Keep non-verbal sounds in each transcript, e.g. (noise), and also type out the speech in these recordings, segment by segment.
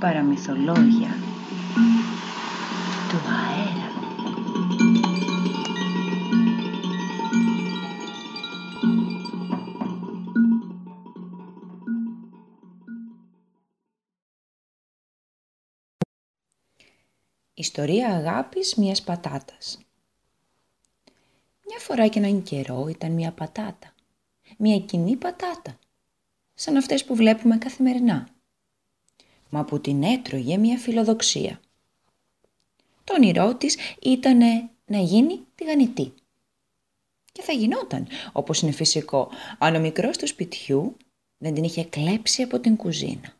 Παραμυθολόγια του αέρα. Ιστορία αγάπης μιας πατάτας. Μια φορά και έναν καιρό ήταν μια πατάτα. Μια κοινή πατάτα. Σαν αυτές που βλέπουμε καθημερινά. Μα που την έτρωγε μια φιλοδοξία. Το όνειρό της ήταν να γίνει τηγανιτή. Και θα γινόταν, όπως είναι φυσικό, αν ο μικρός του σπιτιού δεν την είχε κλέψει από την κουζίνα.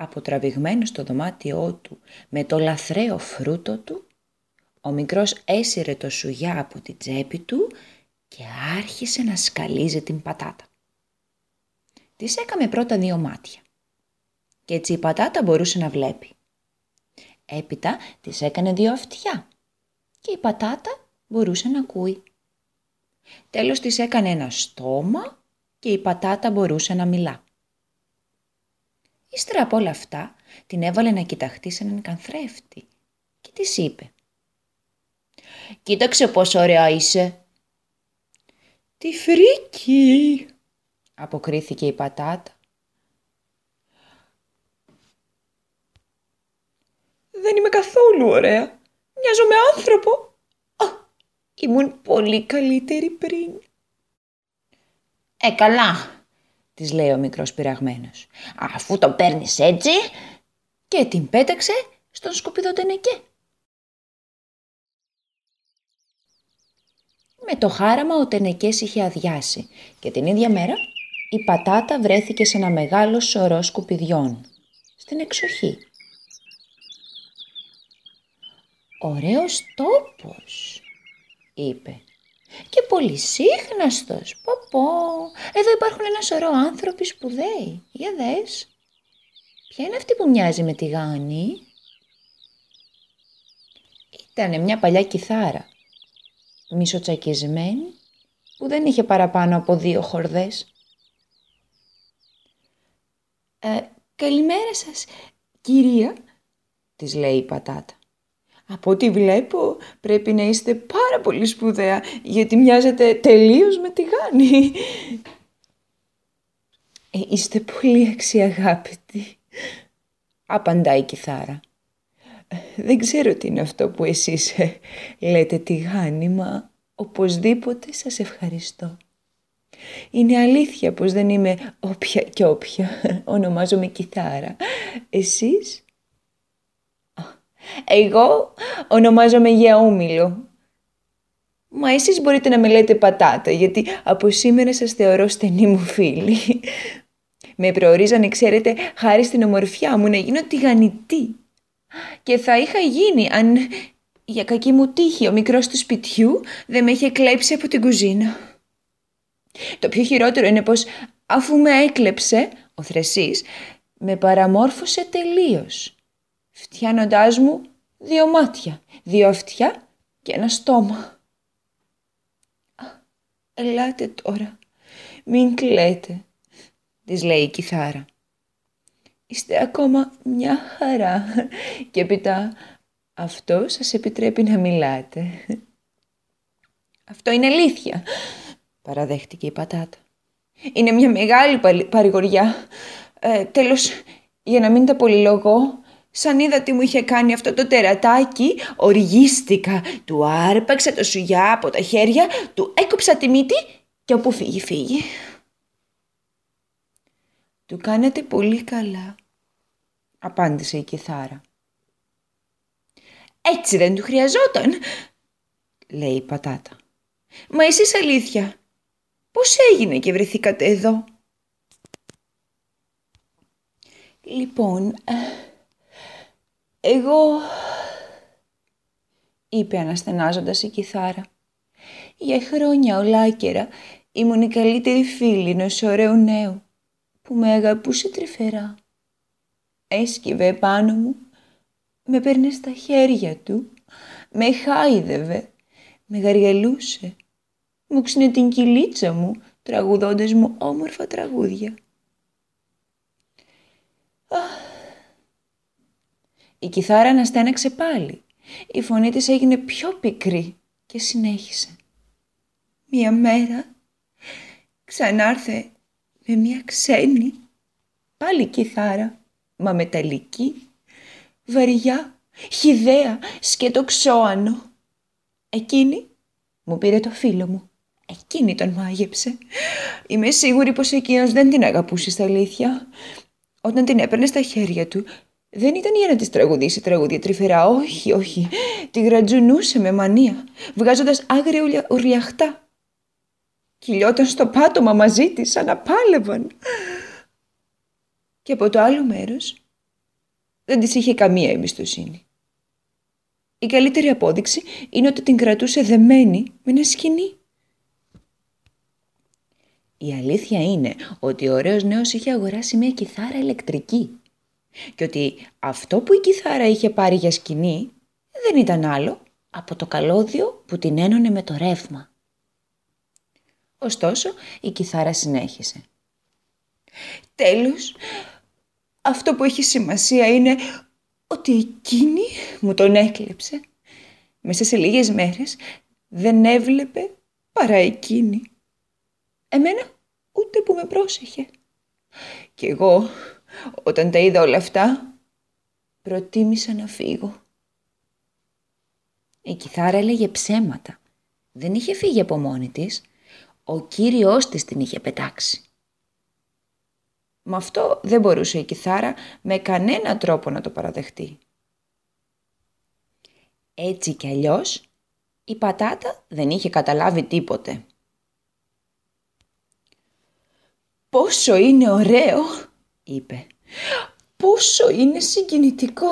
αποτραβηγμένο στο δωμάτιό του με το λαθρέο φρούτο του, ο μικρός έσυρε το σουγιά από την τσέπη του και άρχισε να σκαλίζει την πατάτα. Της έκαμε πρώτα δύο μάτια και έτσι η πατάτα μπορούσε να βλέπει. Έπειτα της έκανε δύο αυτιά και η πατάτα μπορούσε να ακούει. Τέλος της έκανε ένα στόμα και η πατάτα μπορούσε να μιλά. Ύστερα από όλα αυτά την έβαλε να κοιταχτεί σε έναν καθρέφτη και της είπε «Κοίταξε πόσο ωραία είσαι». «Τι φρίκι», αποκρίθηκε η πατάτα. «Δεν είμαι καθόλου ωραία. Μοιάζω με άνθρωπο. Α, ήμουν πολύ καλύτερη πριν». «Ε, καλά», της λέει ο μικρός πειραγμένος. Αφού το παίρνεις έτσι και την πέταξε στον σκουπιδό τενεκέ. Με το χάραμα ο τενεκές είχε αδειάσει και την ίδια μέρα η πατάτα βρέθηκε σε ένα μεγάλο σωρό σκουπιδιών, στην εξοχή. «Ωραίος τόπος», είπε και πολύ σύχναστος. Πω πω. Εδώ υπάρχουν ένα σωρό άνθρωποι σπουδαίοι. Για δες. Ποια είναι αυτή που μοιάζει με τη γάνη; Ήτανε μια παλιά κιθάρα. Μισοτσακισμένη που δεν είχε παραπάνω από δύο χορδές. Ε, καλημέρα σας, κυρία, της λέει η πατάτα. Από ό,τι βλέπω πρέπει να είστε πάρα πολύ σπουδαία γιατί μοιάζετε τελείως με τη Γάνη. Ε, είστε πολύ αξιαγάπητοι, απαντάει η κιθάρα. Δεν ξέρω τι είναι αυτό που εσείς ε, λέτε τη Γάνη, μα οπωσδήποτε σας ευχαριστώ. Είναι αλήθεια πως δεν είμαι όποια και όποια, (laughs) ονομάζομαι κιθάρα. Εσείς; Εγώ ονομάζομαι Γεαούμιλο. Μα εσείς μπορείτε να με λέτε πατάτα, γιατί από σήμερα σας θεωρώ στενή μου φίλη. (laughs) Με προορίζανε, ξέρετε, χάρη στην ομορφιά μου, να γίνω τηγανιτή. Και θα είχα γίνει αν για κακή μου τύχη ο μικρός του σπιτιού δεν με είχε κλέψει από την κουζίνα. Το πιο χειρότερο είναι πως αφού με έκλεψε, ο Θρεσής, με παραμόρφωσε τελείως φτιάνοντάς μου δύο μάτια, δύο αυτιά και ένα στόμα. «Ελάτε τώρα, μην κλαίτε», της λέει η κιθάρα. «Είστε ακόμα μια χαρά και έπειτα αυτό σας επιτρέπει να μιλάτε». «Αυτό είναι αλήθεια», παραδέχτηκε η πατάτα. «Είναι μια μεγάλη παρηγοριά. Ε, τέλος, για να μην τα πολυλογώ, Σαν είδα τι μου είχε κάνει αυτό το τερατάκι, οργίστηκα. Του άρπαξα το σουγιά από τα χέρια, του έκοψα τη μύτη και όπου φύγει φύγει. Του κάνατε πολύ καλά, απάντησε η κιθάρα. Έτσι δεν του χρειαζόταν, λέει η πατάτα. Μα εσείς αλήθεια, πώς έγινε και βρεθήκατε εδώ; Λοιπόν, ε, εγώ, είπε αναστενάζοντας η κιθάρα. Για χρόνια ολάκερα ήμουν η καλύτερη φίλη ενός ωραίου νέου που με αγαπούσε τρυφερά. Έσκυβε πάνω μου, με παίρνε στα χέρια του, με χάιδευε, με γαργαλούσε, μου Μουξνε την κυλίτσα μου, τραγουδώντας μου όμορφα τραγούδια. Η κιθάρα αναστέναξε πάλι. Η φωνή της έγινε πιο πικρή και συνέχισε. Μία μέρα ξανάρθε με μία ξένη, πάλι κιθάρα, μα μεταλλική, βαριά, χιδέα, σκέτο ξόανο. Εκείνη μου πήρε το φίλο μου. Εκείνη τον μάγεψε. Είμαι σίγουρη πως εκείνος δεν την αγαπούσες στα αλήθεια. Όταν την έπαιρνες στα χέρια του, δεν ήταν για να της τραγουδήσει τραγούδια τρυφερά, όχι, όχι. Τη γρατζουνούσε με μανία, βγάζοντας άγρια ουρλιαχτά. Κυλιόταν στο πάτωμα μαζί της, σαν να πάλευαν. Και από το άλλο μέρος δεν της είχε καμία εμπιστοσύνη. Η καλύτερη απόδειξη είναι ότι την κρατούσε δεμένη με ένα σκηνή. Η αλήθεια είναι ότι ο ωραίος νέος είχε αγοράσει μια κιθάρα ηλεκτρική και ότι αυτό που η κιθάρα είχε πάρει για σκηνή δεν ήταν άλλο από το καλώδιο που την ένωνε με το ρεύμα. Ωστόσο, η κιθάρα συνέχισε. Τέλος, αυτό που έχει σημασία είναι ότι εκείνη μου τον έκλεψε. Μέσα σε λίγες μέρες δεν έβλεπε παρά εκείνη. Εμένα ούτε που με πρόσεχε. Κι εγώ, όταν τα είδα όλα αυτά, προτίμησα να φύγω. Η κιθάρα έλεγε ψέματα. Δεν είχε φύγει από μόνη της. Ο κύριος της την είχε πετάξει. Με αυτό δεν μπορούσε η κιθάρα με κανένα τρόπο να το παραδεχτεί. Έτσι κι αλλιώς η πατάτα δεν είχε καταλάβει τίποτε. «Πόσο είναι ωραίο», είπε. «Πόσο είναι συγκινητικό.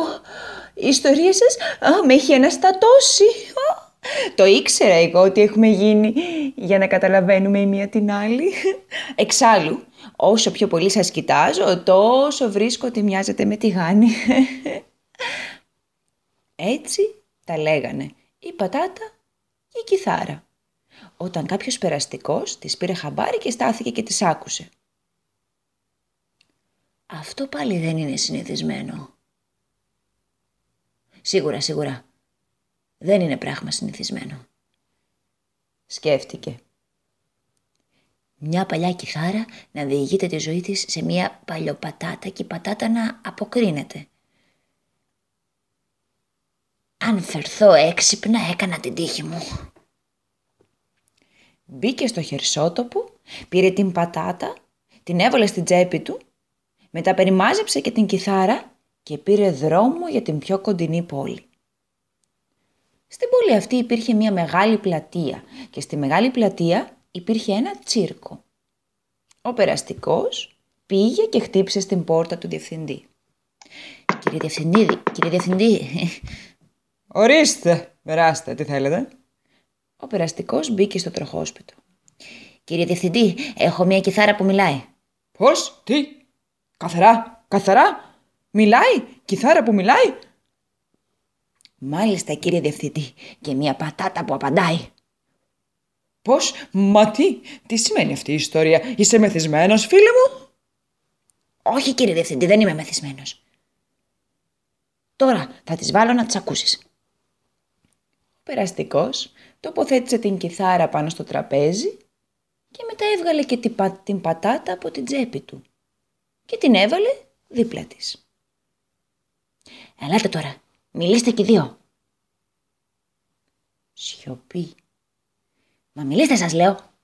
Η ιστορία σας α, με έχει αναστατώσει. το ήξερα εγώ ότι έχουμε γίνει για να καταλαβαίνουμε η μία την άλλη. Εξάλλου, όσο πιο πολύ σας κοιτάζω, τόσο βρίσκω ότι μοιάζετε με τη γάνη. Έτσι τα λέγανε η πατάτα και η κιθάρα. Όταν κάποιος περαστικός της πήρε χαμπάρι και στάθηκε και τις άκουσε. Αυτό πάλι δεν είναι συνηθισμένο. Σίγουρα, σίγουρα. Δεν είναι πράγμα συνηθισμένο. Σκέφτηκε. Μια παλιά κιθάρα να διηγείται τη ζωή της σε μια παλιοπατάτα και η πατάτα να αποκρίνεται. Αν φερθώ έξυπνα έκανα την τύχη μου. Μπήκε στο χερσότοπο, πήρε την πατάτα, την έβαλε στην τσέπη του μετά περιμάζεψε και την κιθάρα και πήρε δρόμο για την πιο κοντινή πόλη. Στην πόλη αυτή υπήρχε μια μεγάλη πλατεία και στη μεγάλη πλατεία υπήρχε ένα τσίρκο. Ο περαστικός πήγε και χτύπησε στην πόρτα του διευθυντή. «Κύριε Διευθυντή, κύριε Διευθυντή...» (laughs) «Ορίστε, περάστε, τι θέλετε» Ο περαστικός μπήκε στο τροχόσπιτο. «Κύριε Διευθυντή, έχω μια κιθάρα που μιλάει». «Πώς, τι, Καθαρά, καθαρά. Μιλάει, κιθάρα που μιλάει. Μάλιστα κύριε Διευθυντή και μια πατάτα που απαντάει. Πώς, μα τι, τι σημαίνει αυτή η ιστορία; Είσαι μεθυσμένος φίλε μου; Όχι κύριε Διευθυντή δεν είμαι μεθυσμένος. Τώρα θα τις βάλω να τις ακούσεις. Ο περαστικός τοποθέτησε την κιθάρα πάνω στο τραπέζι και μετά έβγαλε και την πατάτα από την τσέπη του και την έβαλε δίπλα της. «Ελάτε τώρα, μιλήστε και δύο». Σιωπή. «Μα μιλήστε σας λέω».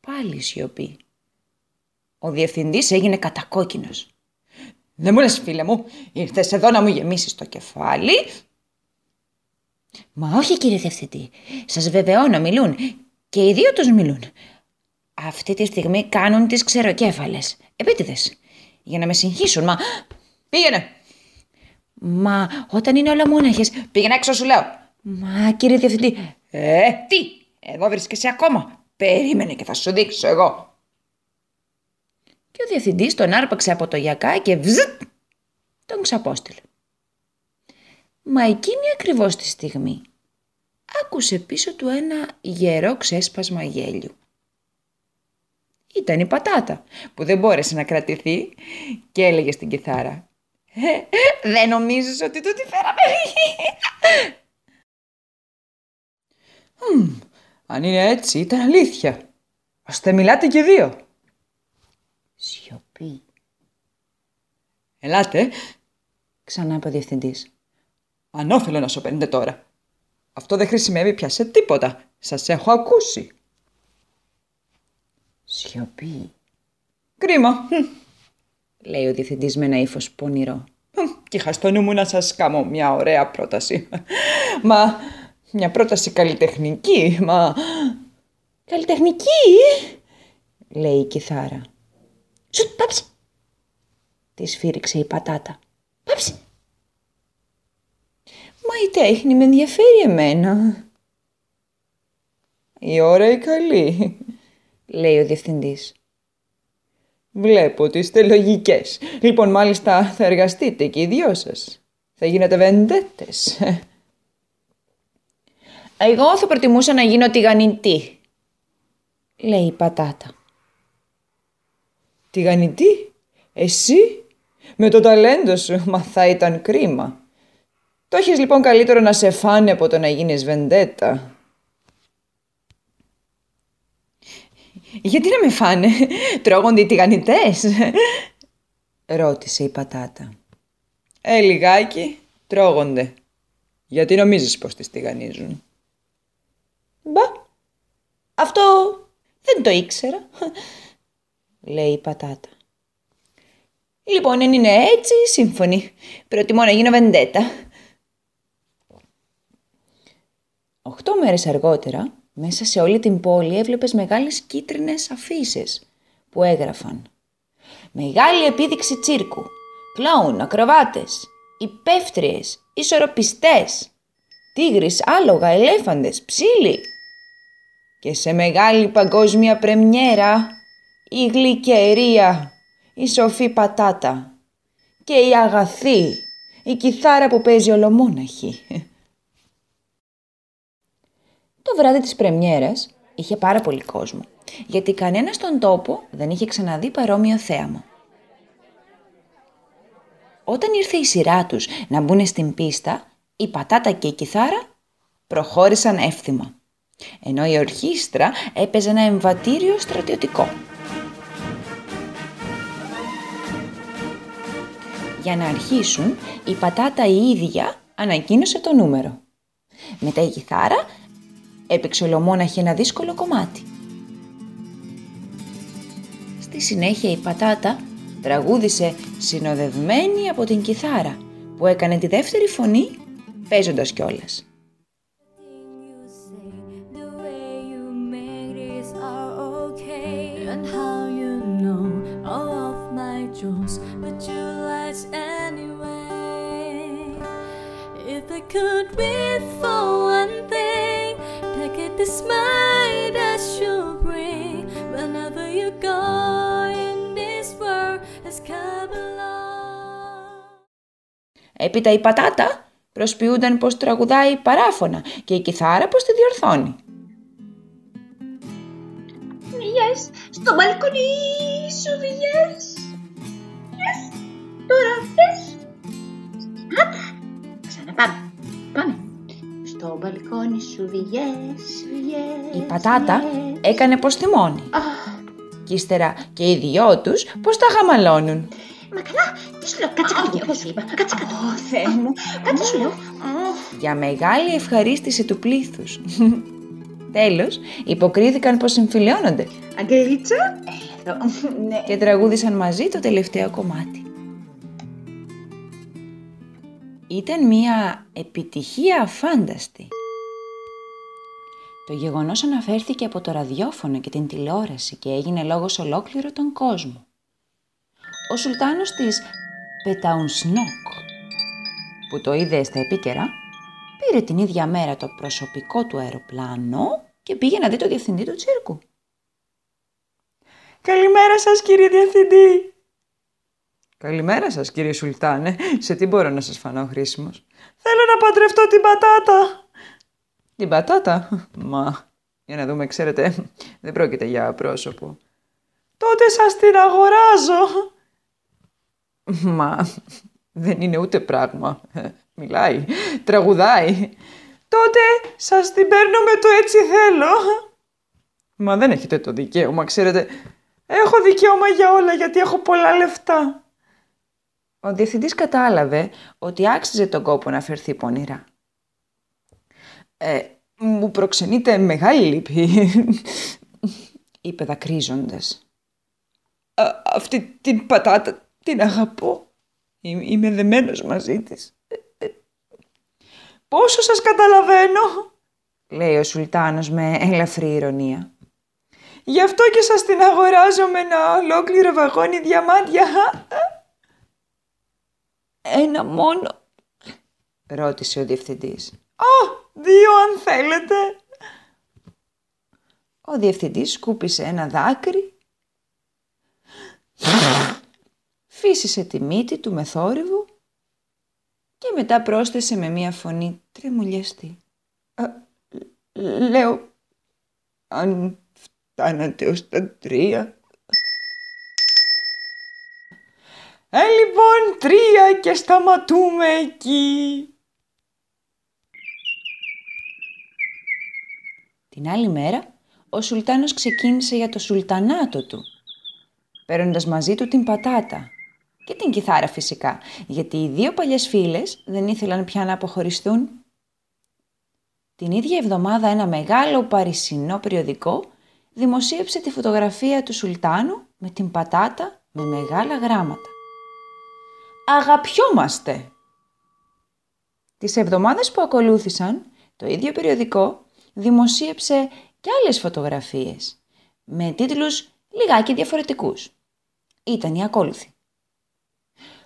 Πάλι σιωπή. Ο διευθυντής έγινε κατακόκκινος. «Δεν μου λες φίλε μου, ήρθες εδώ να μου γεμίσεις το κεφάλι». «Μα όχι κύριε διευθυντή, σας βεβαιώνω μιλούν και οι δύο τους μιλούν. Αυτή τη στιγμή κάνουν τις ξεροκέφαλες. Επίτηδες. Για να με συγχύσουν, μα... Πήγαινε! Μα όταν είναι όλα μόναχες... Πήγαινε έξω σου λέω. Μα κύριε Διευθυντή... Ε, τι! Εδώ βρίσκεσαι ακόμα. Περίμενε και θα σου δείξω εγώ. Και ο Διευθυντής τον άρπαξε από το γιακά και βζτ τον ξαπόστειλε. Μα εκείνη ακριβώς τη στιγμή άκουσε πίσω του ένα γερό ξέσπασμα γέλιου ήταν η πατάτα που δεν μπόρεσε να κρατηθεί και έλεγε στην κιθάρα Δεν νομίζεις ότι του τη φέραμε; Μμμ, αν είναι έτσι, ήταν αλήθεια. Ώστε μιλάτε και δύο. Σιωπή. Ελάτε, Ξανά είπε ο διευθυντής. ανώφελο να σωπαίνετε τώρα. Αυτό δεν χρησιμεύει πια σε τίποτα. Σας έχω ακούσει. Σιωπή. Κρίμα. Μμ, Λέει ο διευθυντής με ένα ύφος πονηρό. μμ, Και είχα στο νου μου να σας κάνω μια ωραία πρόταση. Μα μια πρόταση καλλιτεχνική, μα... Καλλιτεχνική, λέει η κιθάρα. Σουτ, πάψε. Της σφύριξε η πατάτα. Πάψε. Μα η τέχνη με ενδιαφέρει εμένα, Η ώρα η καλή; Λέει ο διευθυντής. Βλέπω ότι είστε λογικές. Λοιπόν, μάλιστα θα εργαστείτε και οι δυο σας. Θα γίνετε βεντέτες. (laughs) Εγώ θα προτιμούσα να γίνω τηγανιτή, λέει η πατάτα. Τηγανιτή, εσύ, με το ταλέντο σου, μα θα ήταν κρίμα. Το έχεις λοιπόν καλύτερο να σε φάνε από το να γίνεις βεντέτα. Γιατί να με φάνε, τρώγονται οι τηγανιτές. Ρώτησε η πατάτα. Ε, λιγάκι, τρώγονται. Γιατί νομίζεις πως τις τηγανίζουν; Μπα, αυτό δεν το ήξερα, λέει η πατάτα. Λοιπόν, αν είναι έτσι, σύμφωνοι. Προτιμώ να γίνω βεντέτα. Οχτώ μέρες αργότερα, μέσα σε όλη την πόλη έβλεπες μεγάλες κίτρινες αφήσεις που έγραφαν «Μεγάλη επίδειξη τσίρκου, κλόουν, ακροβάτες, υπεύθριες, ισορροπιστές, τίγρης, άλογα, ελέφαντες, ψήλοι». Και σε μεγάλη παγκόσμια πρεμιέρα, η γλυκερία, η σοφή πατάτα και η αγαθή, η κιθάρα που παίζει ολομόναχη. Το βράδυ της πρεμιέρας είχε πάρα πολύ κόσμο, γιατί κανένας στον τόπο δεν είχε ξαναδεί παρόμοιο θέαμα. Όταν ήρθε η σειρά τους να μπουν στην πίστα, η πατάτα και η κιθάρα προχώρησαν εύθυμα, ενώ η ορχήστρα έπαιζε ένα εμβατήριο στρατιωτικό. Για να αρχίσουν, η πατάτα η ίδια ανακοίνωσε το νούμερο. Μετά η κιθάρα έπαιξε ολομόναχη ένα δύσκολο κομμάτι. Στη συνέχεια η πατάτα τραγούδισε συνοδευμένη από την κιθάρα που έκανε τη δεύτερη φωνή παίζοντας κιόλας. you say, the way you make this are okay, and how you know all of my jokes, but you lies anyway. If I could wait for the smile that you bring whenever you go in this world has come along. Έπειτα η πατάτα προσποιούνταν πως τραγουδάει παράφωνα και η κιθάρα πως τη διορθώνει. Yes, στο μπαλκόνι σου βγες. Yes, τώρα θες. Στο μπαλκόνι σου βγες, βγες. Η πατάτα βγες. έκανε πως θυμώνει Αχ, και ύστερα και οι δυο τους πως τα χαμαλώνουν. Μα καλά, τι σου λέω, κάτσε κάτω, δεν σου είπα. Κάτσε κάτω. Ω, Θεέ μου. Κάτσε σου λέω. Για μεγάλη ευχαρίστηση του πλήθους. Τέλος, υποκρίθηκαν πως συμφιλιώνονται Αγγελίτσα, εδώ. Ναι. και τραγούδισαν μαζί το τελευταίο κομμάτι. Ήταν μια επιτυχία αφάνταστη. Το γεγονός αναφέρθηκε από το ραδιόφωνο και την τηλεόραση και έγινε λόγος ολόκληρο τον κόσμο. Ο σουλτάνος της Πεταουνσνόκ, που το είδε στα επίκαιρα, πήρε την ίδια μέρα το προσωπικό του αεροπλάνο και πήγε να δει το διευθυντή του τσίρκου. Καλημέρα σας κύριε Διευθυντή. Καλημέρα σας κύριε Σουλτάνε. Σε τι μπορώ να σας φανώ χρήσιμος; Θέλω να παντρευτώ την πατάτα. Την πατάτα. Μα, για να δούμε, ξέρετε, δεν πρόκειται για πρόσωπο. Τότε σας την αγοράζω. Μα, Δεν είναι ούτε πράγμα. Ε, Μιλάει, τραγουδάει. Τότε σας την παίρνω με το έτσι θέλω. Μα δεν έχετε το δικαίωμα, ξέρετε. Έχω δικαίωμα για όλα γιατί έχω πολλά λεφτά. Ο διευθυντής κατάλαβε ότι άξιζε τον κόπο να φερθεί πονηρά. Ε, μου προξενείτε μεγάλη λύπη, (laughs) είπε δακρύζοντας. «Α, αυτή την πατάτα την αγαπώ. Είμαι είμαι δεμένος μαζί της. Ε, ε, Πόσο σας καταλαβαίνω, λέει ο Σουλτάνος με ελαφρύ ηρωνία. Γι' αυτό και σας την αγοράζω με ένα ολόκληρο βαγόνι διαμάντια. Ένα μόνο, ρώτησε ο διευθυντής. «Α, δύο αν θέλετε». Ο διευθυντής σκούπισε ένα δάκρυ, φύσισε τη μύτη του με θόρυβο και μετά πρόσθεσε με μία φωνή τρεμουλιαστή. «Α, λέω, αν φτάνατε ως τα τρία. Ε, λοιπόν, τρία και σταματούμε εκεί. Την άλλη μέρα, ο Σουλτάνος ξεκίνησε για το σουλτανάτο του, παίρνοντας μαζί του την πατάτα και την κιθάρα φυσικά, γιατί οι δύο παλιές φίλες δεν ήθελαν πια να αποχωριστούν. Την ίδια εβδομάδα ένα μεγάλο παρισινό περιοδικό δημοσίευσε τη φωτογραφία του Σουλτάνου με την πατάτα με μεγάλα γράμματα. «Αγαπιόμαστε!» Τις εβδομάδες που ακολούθησαν, το ίδιο περιοδικό δημοσίευσε και άλλες φωτογραφίες με τίτλους λιγάκι διαφορετικούς. Ήταν οι ακόλουθοι.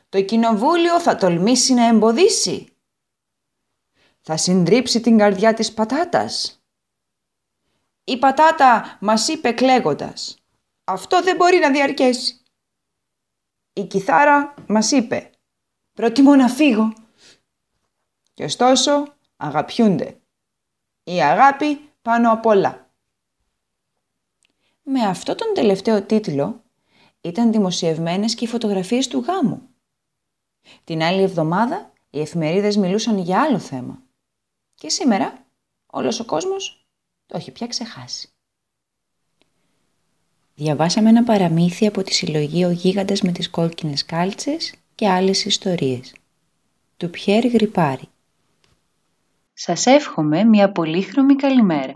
Το κοινοβούλιο θα τολμήσει να εμποδίσει. Θα συντρίψει την καρδιά της πατάτας. Η πατάτα μας είπε κλαίγοντας. Αυτό δεν μπορεί να διαρκέσει. Η κιθάρα μας είπε. Προτιμώ να φύγω. Και ωστόσο αγαπιούνται. Η αγάπη πάνω απ' όλα. Με αυτό τον τελευταίο τίτλο ήταν δημοσιευμένες και οι φωτογραφίες του γάμου. Την άλλη εβδομάδα οι εφημερίδες μιλούσαν για άλλο θέμα. Και σήμερα όλος ο κόσμος το έχει πια ξεχάσει. Διαβάσαμε ένα παραμύθι από τη συλλογή «Ο γίγαντας με τις κόκκινες κάλτσες» και άλλες ιστορίες. Του Πιέρ Γρυπάρη. Σας εύχομαι μια πολύχρωμη καλημέρα.